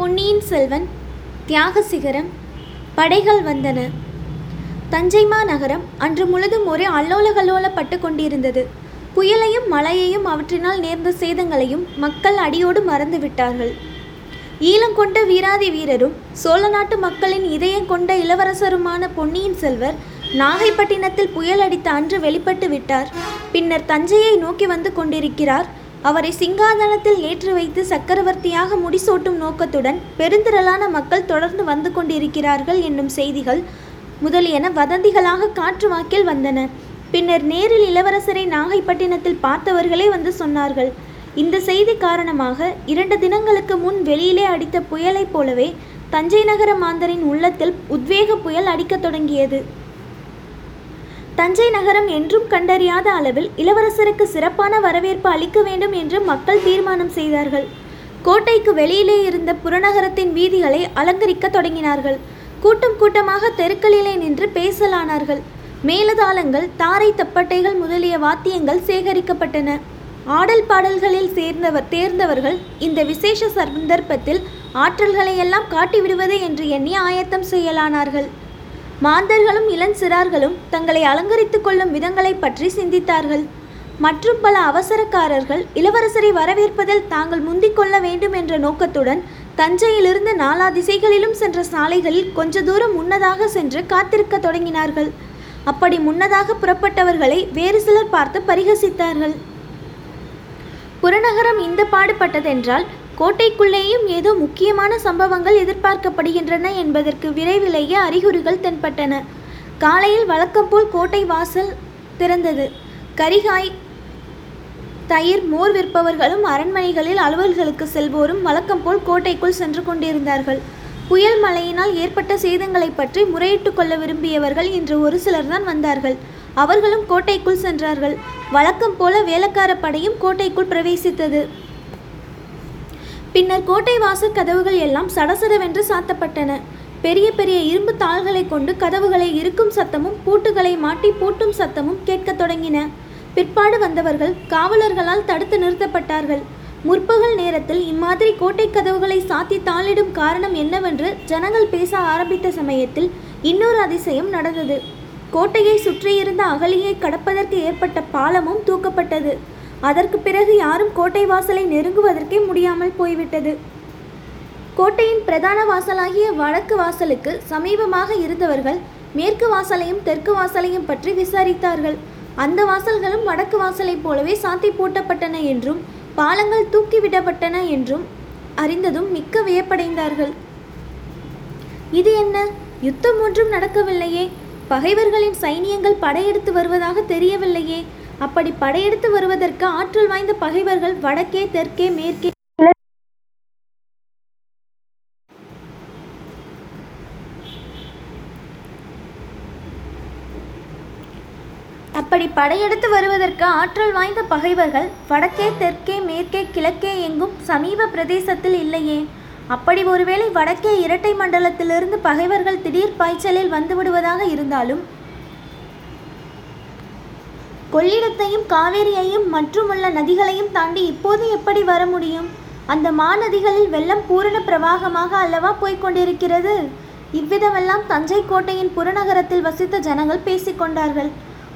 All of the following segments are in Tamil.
பொன்னியின் செல்வன் தியாக சிகரம் படைகள் வந்தன. தஞ்சை மாநகரம் அன்று முழுதும் ஒரே அல்லோலகல்லோலப்பட்டு கொண்டிருந்தது. புயலையும் மழையையும் அவற்றினால் நேர்ந்த சேதங்களையும் மக்கள் அடியோடு மறந்து விட்டார்கள். ஈழங்கொண்ட வீராதி வீரரும் சோழ நாட்டு மக்களின் இதயம் கொண்ட இளவரசருமான பொன்னியின் செல்வர் நாகைப்பட்டினத்தில் புயல் அடித்த அன்று வெளிப்பட்டு விட்டார். பின்னர் தஞ்சையை நோக்கி வந்து கொண்டிருக்கிறார் அவரை சிங்காதனத்தில் ஏற்றி வைத்து சக்கரவர்த்தியாக முடிசூட்டும் நோக்கத்துடன் பெருந்திரளான மக்கள் தொடர்ந்து வந்து கொண்டிருக்கிறார்கள் என்னும் செய்திகள் முதலியன வதந்திகளாக காற்று வாக்கில் வந்தன. பின்னர் நேரில் இளவரசரை நாகைப்பட்டினத்தில் பார்த்தவர்களே வந்து சொன்னார்கள். இந்த செய்தி காரணமாக இரண்டு தினங்களுக்கு முன் வெளியிலே அடித்த புயலைப் போலவே தஞ்சை நகர மாந்தரின் உள்ளத்தில் உத்வேக புயல் அடிக்கத் தொடங்கியது. தஞ்சை நகரம் என்றும் கண்டறியாத அளவில் இளவரசருக்கு சிறப்பான வரவேற்பு அளிக்க வேண்டும் என்று மக்கள் தீர்மானம் செய்தார்கள். கோட்டைக்கு வெளியிலே இருந்த புறநகரத்தின் வீதிகளை அலங்கரிக்க தொடங்கினார்கள். கூட்டம் கூட்டமாக தெருக்களிலே நின்று பேசலானார்கள். மேலதாளங்கள் தாரை தப்பட்டைகள் முதலிய வாத்தியங்கள் சேகரிக்கப்பட்டன. ஆடல் பாடல்களில் சேர்ந்தவர் தேர்ந்தவர்கள் இந்த விசேஷ சந்தர்ப்பத்தில் ஆற்றல்களையெல்லாம் காட்டிவிடுவது என்று எண்ணி ஆயத்தம் செய்யலானார்கள். மாந்தர்களும் இளஞ்சிறார்களும் தங்களை அலங்கரித்துக் கொள்ளும் விதங்களைப் பற்றி சிந்தித்தார்கள். மற்றும் பல அவசரக்காரர்கள் இளவரசரை வரவேற்பதில் தாங்கள் முந்திக் கொள்ள வேண்டும் என்ற நோக்கத்துடன் தஞ்சையிலிருந்து நாலா திசைகளிலும் சென்ற சாலைகளில் கொஞ்ச தூரம் முன்னதாக சென்று காத்திருக்க தொடங்கினார்கள். அப்படி முன்னதாக புறப்பட்டவர்களை வேறு சிலர் பார்த்து பரிகசித்தார்கள். புறநகரம் இந்த பாடுபட்டதென்றால் கோட்டைக்குள்ளேயும் ஏதோ முக்கியமான சம்பவங்கள் எதிர்பார்க்கப்படுகின்றன என்பதற்கு விரைவிலேயே அறிகுறிகள் தென்பட்டன. காலையில் வழக்கம் போல் கோட்டை வாசல் திறந்தது. கரிகாய் தயிர் மோர் விற்பவர்களும் அரண்மனைகளில் அலுவல்களுக்கு செல்வோரும் வழக்கம் போல் கோட்டைக்குள் சென்று கொண்டிருந்தார்கள். புயல் மழையினால் ஏற்பட்ட சேதங்களைப் பற்றி முறையிட்டு கொள்ள விரும்பியவர்கள் இன்று ஒரு சிலர்தான் வந்தார்கள். அவர்களும் கோட்டைக்குள் சென்றார்கள். வழக்கம் போல வேலைக்கார படையும் கோட்டைக்குள் பிரவேசித்தது. பின்னர் கோட்டை வாசல் கதவுகள் எல்லாம் சடசடவென்று சாத்தப்பட்டன. பெரிய பெரிய இரும்பு தாள்களை கொண்டு கதவுகளை இருக்கும் சத்தமும் பூட்டுகளை மாட்டி பூட்டும் சத்தமும் கேட்கத் தொடங்கின. பிற்பாடு வந்தவர்கள் காவலர்களால் தடுத்து நிறுத்தப்பட்டார்கள். முற்பகல் நேரத்தில் இம்மாதிரி கோட்டை கதவுகளை சாத்தி தாளிடும் காரணம் என்னவென்று ஜனங்கள் பேச ஆரம்பித்த சமயத்தில் இன்னொரு அதிசயம் நடந்தது. கோட்டையை சுற்றியிருந்த அகலியை கடப்பதற்கு ஏற்பட்ட பாலமும் தூக்கப்பட்டது. அதற்கு பிறகு யாரும் கோட்டை வாசலை நெருங்குவதற்கே முடியாமல் போய்விட்டது. கோட்டையின் பிரதான வாசலாகிய வடக்கு வாசலுக்கு சமீபமாக இருந்தவர்கள் மேற்கு வாசலையும் தெற்கு வாசலையும் பற்றி விசாரித்தார்கள். அந்த வாசல்களும் வடக்கு வாசலைப் போலவே சாத்தி பூட்டப்பட்டன என்றும் பாலங்கள் தூக்கிவிடப்பட்டன என்றும் அறிந்ததும் மிக்க வியப்படைந்தார்கள். இது என்ன? யுத்தம் ஒன்றும் நடக்கவில்லையே. பகைவர்களின் சைனியங்கள் படையெடுத்து வருவதாக தெரியவில்லையே. அப்படி படையெடுத்து வருவதற்கு ஆற்றல் வாய்ந்த பகைவர்கள் வடக்கே தெற்கே மேற்கே. அப்படி படையெடுத்து வருவதற்கு ஆற்றல் வாய்ந்த பகைவர்கள் வடக்கே தெற்கே மேற்கே கிழக்கே எங்கும் சமீப பிரதேசத்தில் இல்லையே. அப்படி ஒருவேளை வடக்கே இரட்டை மண்டலத்திலிருந்து பகைவர்கள் திடீர் பாய்ச்சலில் வந்துவிடுவதாக இருந்தாலும் கொள்ளிடத்தையும் காவேரியையும் மற்றுமுள்ள நதிகளையும் தாண்டி இப்போது எப்படி வர முடியும்? அந்த மாநதிகளில் வெள்ளம் பூரண பிரவாகமாக அல்லவா போய்கொண்டிருக்கிறது இவ்விதமெல்லாம் தஞ்சை கோட்டையின் புறநகரத்தில் வசித்த ஜனங்கள் பேசிக்கொண்டார்கள்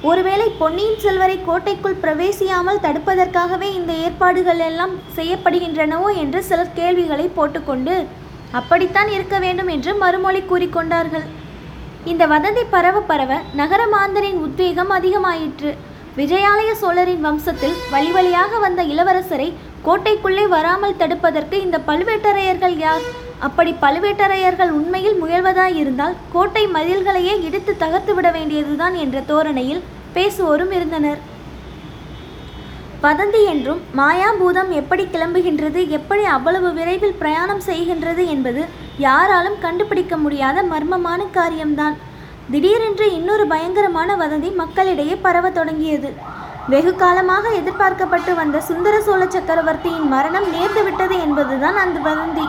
ஒருவேளை பொன்னியின் செல்வரை கோட்டைக்குள் பிரவேசியாமல் தடுப்பதற்காகவே இந்த ஏற்பாடுகள் எல்லாம் செய்யப்படுகின்றனவோ என்று சிலர் கேள்விகளை போட்டுக்கொண்டு அப்படித்தான் இருக்க வேண்டும் என்று மறுமொழி கூறிக்கொண்டார்கள் இந்த வதந்தி பரவ பரவ நகர மாந்தரின் உத்வேகம் அதிகமாயிற்று. விஜயாலய சோழரின் வம்சத்தில் வழி வழியாக வந்த இளவரசரை கோட்டைக்குள்ளே வராமல் தடுப்பதற்கு இந்த பழுவேட்டரையர்கள் யார்? அப்படி பழுவேட்டரையர்கள் உண்மையில் முயல்வதாயிருந்தால் கோட்டை மதில்களையே இடித்து தகர்த்து விட வேண்டியதுதான் என்ற தோரணையில் பேசுவோரும் இருந்தனர். வதந்தி என்றும் மாயாபூதம் எப்படி கிளம்புகின்றது எப்படி அவ்வளவு விரைவில் பிரயாணம் செய்கின்றது என்பது யாராலும் கண்டுபிடிக்க முடியாத மர்மமான காரியம்தான். திடீரென்று இன்னொரு பயங்கரமான வதந்தி மக்களிடையே பரவத் தொடங்கியது. வெகு காலமாக எதிர்பார்க்கப்பட்டு வந்த சுந்தர சோழ சக்கரவர்த்தியின் மரணம் நேர்ந்து விட்டது என்பதுதான் அந்த வதந்தி.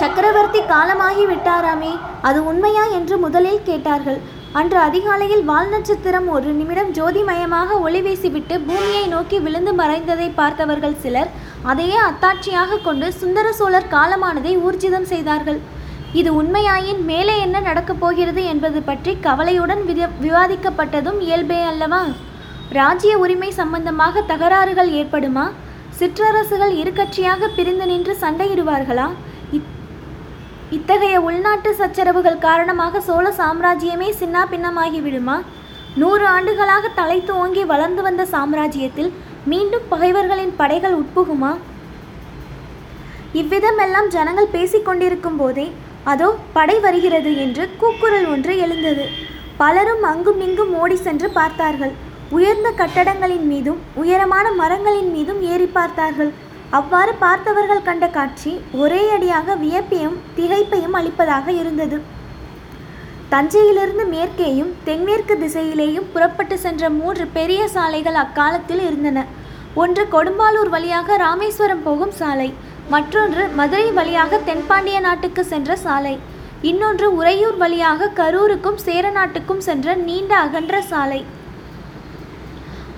சக்கரவர்த்தி காலமாகி விட்டாராமே அது உண்மையா என்று முதலில் கேட்டார்கள். அன்று அதிகாலையில் வால் நட்சத்திரம் ஒரு நிமிடம் ஜோதிமயமாக ஒளி வீசிவிட்டு பூமியை நோக்கி விழுந்து மறைந்ததை பார்த்தவர்கள் சிலர் அதையே அத்தாட்சியாக கொண்டு சுந்தர சோழர் காலமானதை ஊர்ஜிதம் செய்தார்கள். இது உண்மையாயின் மேலே என்ன நடக்கப் போகிறது என்பது பற்றி கவலையுடன் வித விவாதிக்கப்பட்டதும் இயல்பே அல்லவா? ராஜ்ய உரிமை சம்பந்தமாக தகராறுகள் ஏற்படுமா? சிற்றரசுகள் இருகட்சியாக பிரிந்து நின்று சண்டையிடுவார்களா? இத்தகைய உள்நாட்டு சச்சரவுகள் காரணமாக சோழ சாம்ராஜ்யமே சின்னா பின்னமாகி விடுமா நூறு ஆண்டுகளாக தலைத்து ஓங்கி வளர்ந்து வந்த சாம்ராஜ்யத்தில் மீண்டும் பகைவர்களின் படைகள் உட்புகுமா? இவ்விதமெல்லாம் ஜனங்கள் பேசிக்கொண்டிருக்கும் போதே அதோ படை வருகிறது என்று கூக்குரல் ஒன்று எழுந்தது. பலரும் அங்கும் இங்கும் ஓடி சென்று பார்த்தார்கள். உயர்ந்த கட்டடங்களின் மீதும் உயரமான மரங்களின் மீதும் ஏறி பார்த்தார்கள். அவ்வாறு பார்த்தவர்கள் கண்ட காட்சி ஒரே அடியாக வியப்பையும் திகைப்பையும் அளிப்பதாக இருந்தது. தஞ்சையிலிருந்து மேற்கேயும் தென்மேற்கு திசையிலேயும் புறப்பட்டு சென்ற மூன்று பெரிய சாலைகள் அக்காலத்தில் இருந்தன. ஒன்று கொடும்பாலூர் வழியாக ராமேஸ்வரம் போகும் சாலை மற்றொன்று மதுரை வழியாக தென்பாண்டிய நாட்டுக்கு சென்ற சாலை இன்னொன்று உறையூர் வழியாக கரூருக்கும் சேர நாட்டுக்கும் சென்ற நீண்ட அகன்ற சாலை.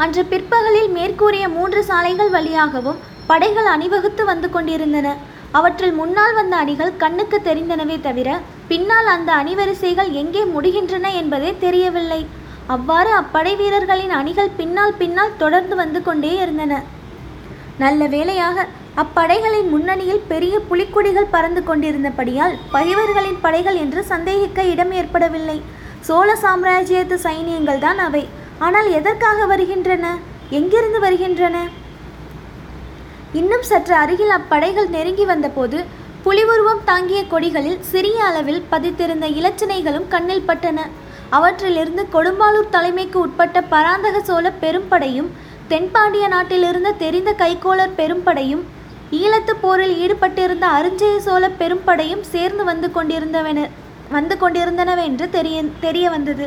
அன்று பிற்பகலில் மேற்கூறிய மூன்று சாலைகள் வழியாகவும் படைகள் அணிவகுத்து வந்து கொண்டிருந்தன. அவற்றில் முன்னால் வந்த அணிகள் கண்ணுக்கு தெரிந்தனவே தவிர பின்னால் அந்த அணிவரிசைகள் எங்கே முடிகின்றன என்பதே தெரியவில்லை. அவ்வாறு அப்படை வீரர்களின் அணிகள் பின்னால் பின்னால் தொடர்ந்து வந்து கொண்டே இருந்தன. நல்ல வேளையாக அப்படைகளின் முன்னணியில் பெரிய புலிக்கொடிகள் பறந்து கொண்டிருந்தபடியால் பகைவர்களின் படைகள் என்று சந்தேகிக்க இடம் ஏற்படவில்லை. சோழ சாம்ராஜ்யத்து சைனியங்கள் தான் அவை. ஆனால் எதற்காக வருகின்றன? எங்கிருந்து வருகின்றன? இன்னும் சற்று அருகில் அப்படைகள் நெருங்கி வந்தபோது புலிவுருவம் தாங்கிய கொடிகளில் சிறிய அளவில் பதித்திருந்த இலச்சினைகளும் கண்ணில் பட்டன. அவற்றிலிருந்து கொடும்பாலூர் தலைமைக்கு உட்பட்ட பராந்தக சோழ பெரும்படையும் தென்பாண்டிய நாட்டிலிருந்து தெரிந்த கைகோளர் பெரும்படையும் ஈழத்து போரில் ஈடுபட்டிருந்த அருஞ்சய சோழ பெரும்படையும் சேர்ந்து வந்து கொண்டிருந்தவன வந்து கொண்டிருந்தனவென்று தெரிய தெரிய வந்தது.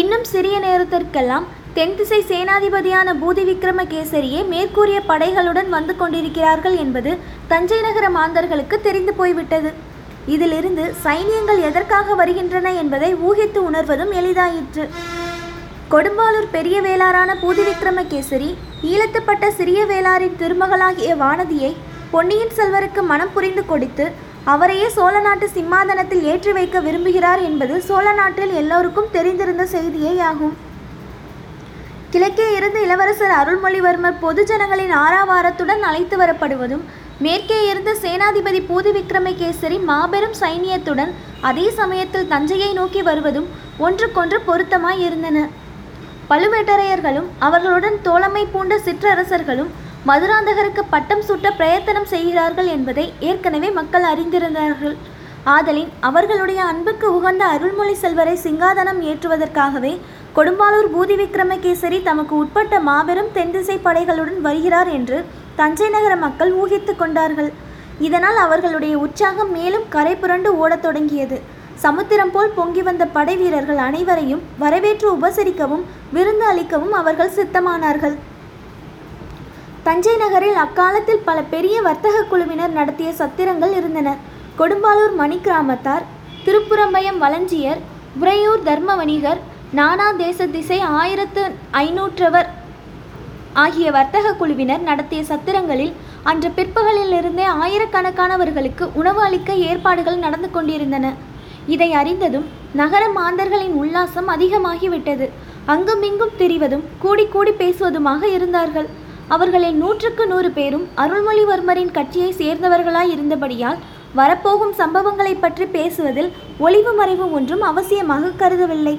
இன்னும் சிறிய நேரத்திற்கெல்லாம் தென்திசை சேனாதிபதியான பூதி விக்ரமகேசரியே மேற்கூறிய படைகளுடன் வந்து கொண்டிருக்கிறார்கள் என்பது தஞ்சை நகர மாந்தர்களுக்கு தெரிந்து போய்விட்டது. இதிலிருந்து சைனியங்கள் எதற்காக வருகின்றன என்பதை ஊகித்து உணர்வதும் எளிதாயிற்று. கொடும்பாலூர் பெரிய வேளாரான பூதி விக்ரமகேசரி ஈழத்துப்பட்ட சிறிய வேளாரின் திருமகளாகிய வானதியை பொன்னியின் செல்வருக்கு மனம் புரிந்து கொடுத்து அவரையே சோழ நாட்டு சிம்மாதனத்தில் ஏற்றி வைக்க விரும்புகிறார் என்பது சோழ நாட்டில் எல்லோருக்கும் தெரிந்திருந்த செய்தியே ஆகும் கிழக்கே இருந்து இளவரசர் அருள்மொழிவர்மர் பொதுஜனங்களின் ஆறாவாரத்துடன் அழைத்து வரப்படுவதும் மேற்கே இருந்து சேனாதிபதி பூதி விக்ரமகேசரி மாபெரும் சைனியத்துடன் அதே சமயத்தில் தஞ்சையை நோக்கி வருவதும் ஒன்றுக்கொன்று பொருத்தமாய் இருந்தன பழுவேட்டரையர்களும் அவர்களுடன் தோழமை பூண்ட சிற்றரசர்களும் மதுராந்தகருக்கு பட்டம் சூட்ட பிரயத்தனம் செய்கிறார்கள் என்பதை ஏற்கனவே மக்கள் அறிந்திருந்தார்கள். ஆதலின் அவர்களுடைய அன்புக்கு உகந்த அருள்மொழி செல்வரை சிங்காதனம் ஏற்றுவதற்காகவே கொடும்பாலூர் பூதி விக்ரமகேசரி தமக்கு உட்பட்ட மாபெரும் தென்திசை படைகளுடன் வருகிறார் என்று தஞ்சை நகர மக்கள் ஊகித்து கொண்டார்கள். இதனால் அவர்களுடைய உற்சாகம் மேலும் கரை புரண்டு ஓடத் தொடங்கியது. சமுத்திரம் போல் பொங்கி வந்த படை வீரர்கள் அனைவரையும் வரவேற்று உபசரிக்கவும் விருந்து அளிக்கவும் அவர்கள் சித்தமானார்கள். தஞ்சை நகரில் அக்காலத்தில் பல பெரிய வர்த்தக குழுவினர் நடத்திய சத்திரங்கள் இருந்தன. கொடும்பாலூர் மணி கிராமத்தார் திருப்புறம்பயம் வளஞ்சியர் உறையூர் தர்ம வணிகர் நானா தேச திசை ஆயிரத்து ஐநூற்றவர் ஆகிய வர்த்தக குழுவினர் நடத்திய சத்திரங்களில் அன்று பிற்பகலிலிருந்தே ஆயிரக்கணக்கானவர்களுக்கு உணவு அளிக்க ஏற்பாடுகள் நடந்து கொண்டிருந்தன. இதை அறிந்ததும் நகர மாந்தர்களின் உல்லாசம் அதிகமாகிவிட்டது. அங்குமிங்கும் திரிவதும் கூடி கூடி பேசுவதுமாக இருந்தார்கள். அவர்களில் நூற்றுக்கு நூறு பேரும் அருள்மொழிவர்மரின் கட்சியை சேர்ந்தவர்களாய் இருந்தபடியால் வரப்போகும் சம்பவங்களை பற்றி பேசுவதில் ஒளிவு மறைவு ஒன்றும் அவசியமாக கருதவில்லை.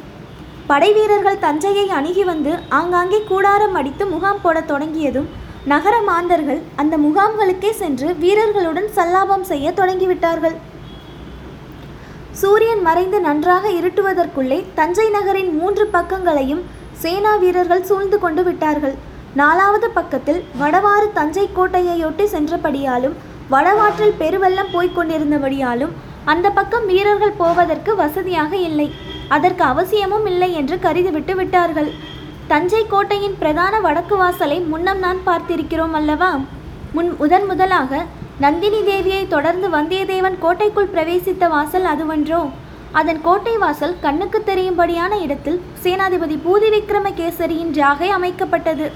படை வீரர்கள் தஞ்சையை அணுகி வந்து ஆங்காங்கே கூடாரம் அடித்து முகாம் போடத் தொடங்கியதும் நகர மாந்தர்கள் அந்த முகாம்களுக்கே சென்று வீரர்களுடன் சல்லாபம் செய்ய தொடங்கிவிட்டார்கள். சூரியன் மறைந்து நன்றாக இருட்டுவதற்குள்ளே தஞ்சை நகரின் மூன்று பக்கங்களையும் சேனா வீரர்கள் சூழ்ந்து கொண்டு விட்டார்கள். நாலாவது பக்கத்தில் வடவாறு தஞ்சை கோட்டையையொட்டி சென்றபடியாலும் வடவாற்றில் பெருவெள்ளம் போய்க் கொண்டிருந்தபடியாலும் அந்த பக்கம் வீரர்கள் போவதற்கு வசதியாக இல்லை. அதற்கு அவசியமும் இல்லை என்று கருதிவிட்டு விட்டார்கள். தஞ்சை கோட்டையின் பிரதான வடக்கு வாசலை முன்னம் நான் பார்த்திருக்கிறோம் அல்லவா? முன் முதன் முதலாக நந்தினி தேவியை தொடர்ந்து வந்தியத்தேவன் கோட்டைக்குள் பிரவேசித்த வாசல் அதுவன்றோ? அதன் கோட்டை வாசல் கண்ணுக்கு தெரியும்படியான இடத்தில் சேனாதிபதி பூதி விக்ரமகேசரியின் ஜாகை அமைக்கப்பட்டது.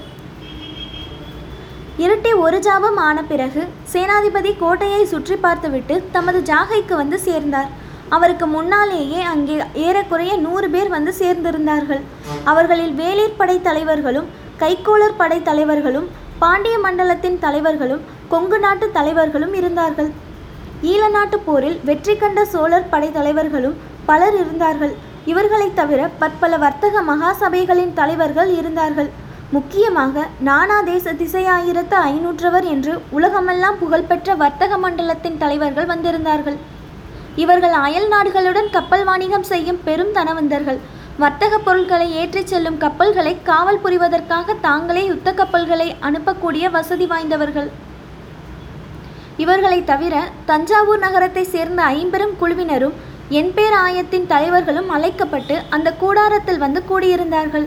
இருட்டி ஒரு ஜாபம் ஆன பிறகு சேனாதிபதி கோட்டையை சுற்றி பார்த்துவிட்டு தமது ஜாகைக்கு வந்து சேர்ந்தார். அவருக்கு முன்னாலேயே அங்கே ஏறக்குறைய நூறு பேர் வந்து சேர்ந்திருந்தார்கள். அவர்களில் வேளிர் படை தலைவர்களும் கைக்கோளர் படை தலைவர்களும் பாண்டிய மண்டலத்தின் தலைவர்களும் கொங்கு நாட்டு தலைவர்களும் இருந்தார்கள். ஈழ நாட்டு போரில் வெற்றி கண்ட சோழர் படை தலைவர்களும் பலர் இருந்தார்கள். இவர்களைத் தவிர பற்பல வர்த்தக மகாசபைகளின் தலைவர்கள் இருந்தார்கள். முக்கியமாக நானா தேச திசையாயிரத்து ஐநூற்றவர் என்று உலகமெல்லாம் புகழ்பெற்ற வர்த்தக மண்டலத்தின் தலைவர்கள் வந்திருந்தார்கள். இவர்கள் அயல் நாடுகளுடன் கப்பல் வாணிகம் செய்யும் பெரும் தனவந்தர்கள். வர்த்தக பொருட்களை ஏற்றிச் செல்லும் கப்பல்களை காவல் புரிவதற்காக தாங்களே யுத்த கப்பல்களை அனுப்பக்கூடிய வசதி வாய்ந்தவர்கள். இவர்களைத் தவிர தஞ்சாவூர் நகரத்தை சேர்ந்த ஐம்பெரும் குழுவினரும் என்பேர் ஆயத்தின் தலைவர்களும் அழைக்கப்பட்டு அந்த கூடாரத்தில் வந்து கூடியிருந்தார்கள்.